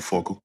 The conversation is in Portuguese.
foco.